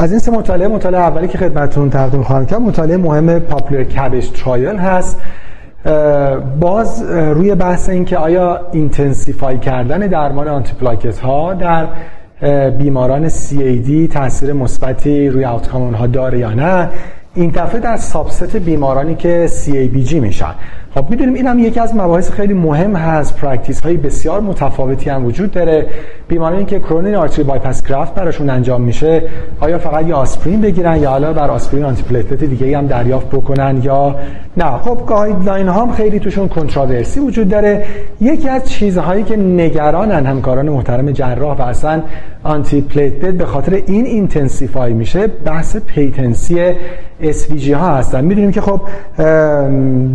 از این سه مطالعه مطالعه اولی که خدمتتون تقدیم خواهم کرد مطالعه مهم پاپولر کبش ترایل هست. باز روی بحث این که آیا intensify کردن درمان antiplatelet ها در بیماران CAD تاثیر مثبتی روی outcome اونها داره یا نه. این دفعه در subset بیمارانی که CABG میشن. خب می‌دونیم این هم یکی از مباحث خیلی مهم هست. practice های بسیار متفاوتی هم وجود داره. بیمارانی که coronary artery bypass graft براشون انجام میشه آیا فقط یه آسپرین بگیرن یا علاوه بر آسپرین antiplatelet دیگه هم دریافت بکنن یا نه؟ خب guideline ها هم خیلی توشون controversy وجود داره. یکی از چیزهایی که نگرانن همکاران محترم جراح و اصلا antiplatelet به خاطر این intensify میشه بحث patency SVG ها هستن. می‌دونیم که خب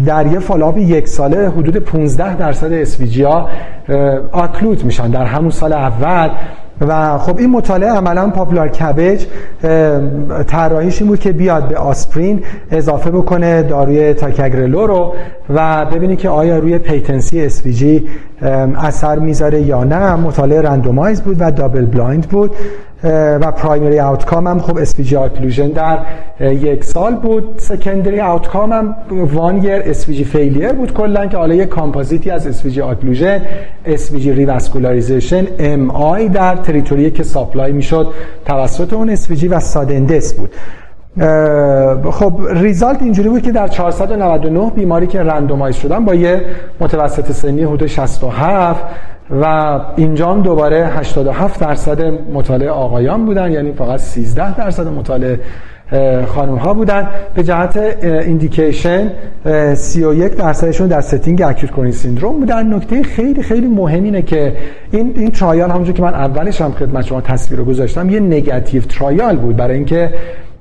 در یه follow-up یک ساله حدود 15 درصد SVG ها occlude میشن در همون سال اول. و خب این مطالعه عملا POPular CABG طراحیش این بود که بیاد به آسپرین اضافه بکنه داروی ticagrelor رو و ببینی که آیا روی patency SVG اثر می‌ذاره یا نه. مطالعه randomize بود و double blind بود. و primary outcome هم خب SVG occlusion در یک سال بود. secondary outcome هم one year SVG failure بود کلا که حالا یک کامپوزیتی از SVG occlusion SVG revascularization MI در territory که supply می‌شد توسط اون SVG و sudden death بود. خب result اینجوری بود که در 499 بیماری که randomize شدن با یه متوسط سنی حدود 67 و اینجا هم دوباره 87 درصد مطالعه آقایان بودن یعنی فقط 13 درصد مطالعه خانم ها بودن. به جهت indication 31 درصدشون در setting acute coronary syndrome بودن. نکته خیلی خیلی مهم اینه که این این trial همونجور که من اولش هم خدمت شما تصویر رو گذاشتم یه negative trial بود برای اینکه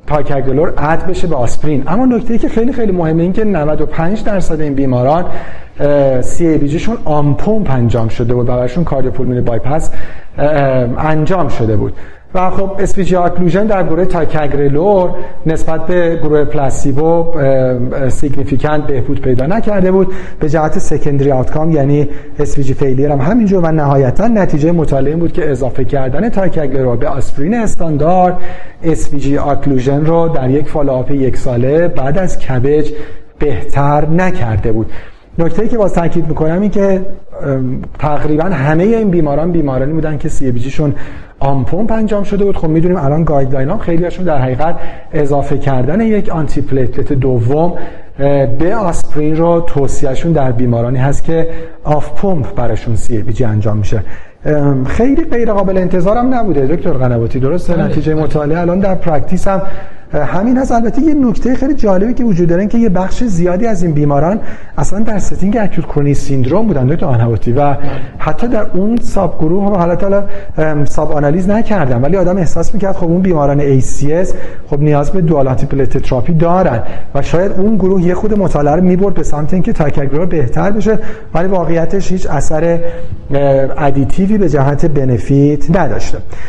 ticagrelor add بشه به آسپرین. اما نکته که خیلی خیلی مهمه این که 95 درصد این بیماران CABG شون on انجام شده بود و براشون cardiopulmonary bypass انجام شده بود. و خب SVG occlusion در گروه ticagrelor نسبت به گروه placebo significant بهبود پیدا نکرده بود. به جهت secondary outcome یعنی SVG failure هم همینجور و نهایتا نتیجه مطالعه بود که اضافه کردن ticagrelor به آسپرین استاندارد SVG occlusion رو در یک follow-up یک ساله بعد از CABG بهتر نکرده بود. نکته ای که باز تاکید می‌کنم این که تقریبا همه این بیماران بیمارانی بودن که CABG شون on-pump انجام شده بود. خب می‌دونیم الان guideline ها خیلی هاشون در حقیقت اضافه کردن یک antiplatelet دوم به آسپرین رو توصیهشون در بیمارانی هست که off-pump براشون CABG انجام میشه. خیلی غیر قابل انتظارم نبوده. دکتر قنواتی درسته؟ بله. نتیجه مطالعه الان در practice هم همین هست. البته یه نکته خیلی جالبی که وجود داره که یه بخش زیادی از این بیماران اصلا در setting acute coronary syndrome بودن دکتر قنواتی و حتی در اون sub گروه حالا sub آنالیز نکردن. ولی آدم احساس می‌کرد خب اون بیماران ACS خب نیاز به dual anti therapy دارن. و شاید اون گروه یه خورده مطالعه رو می‌برد به سمت اینکه ticagrelor بهتر بشه ولی واقعیتش هیچ اثر additive ی به جهت benefit نداشته.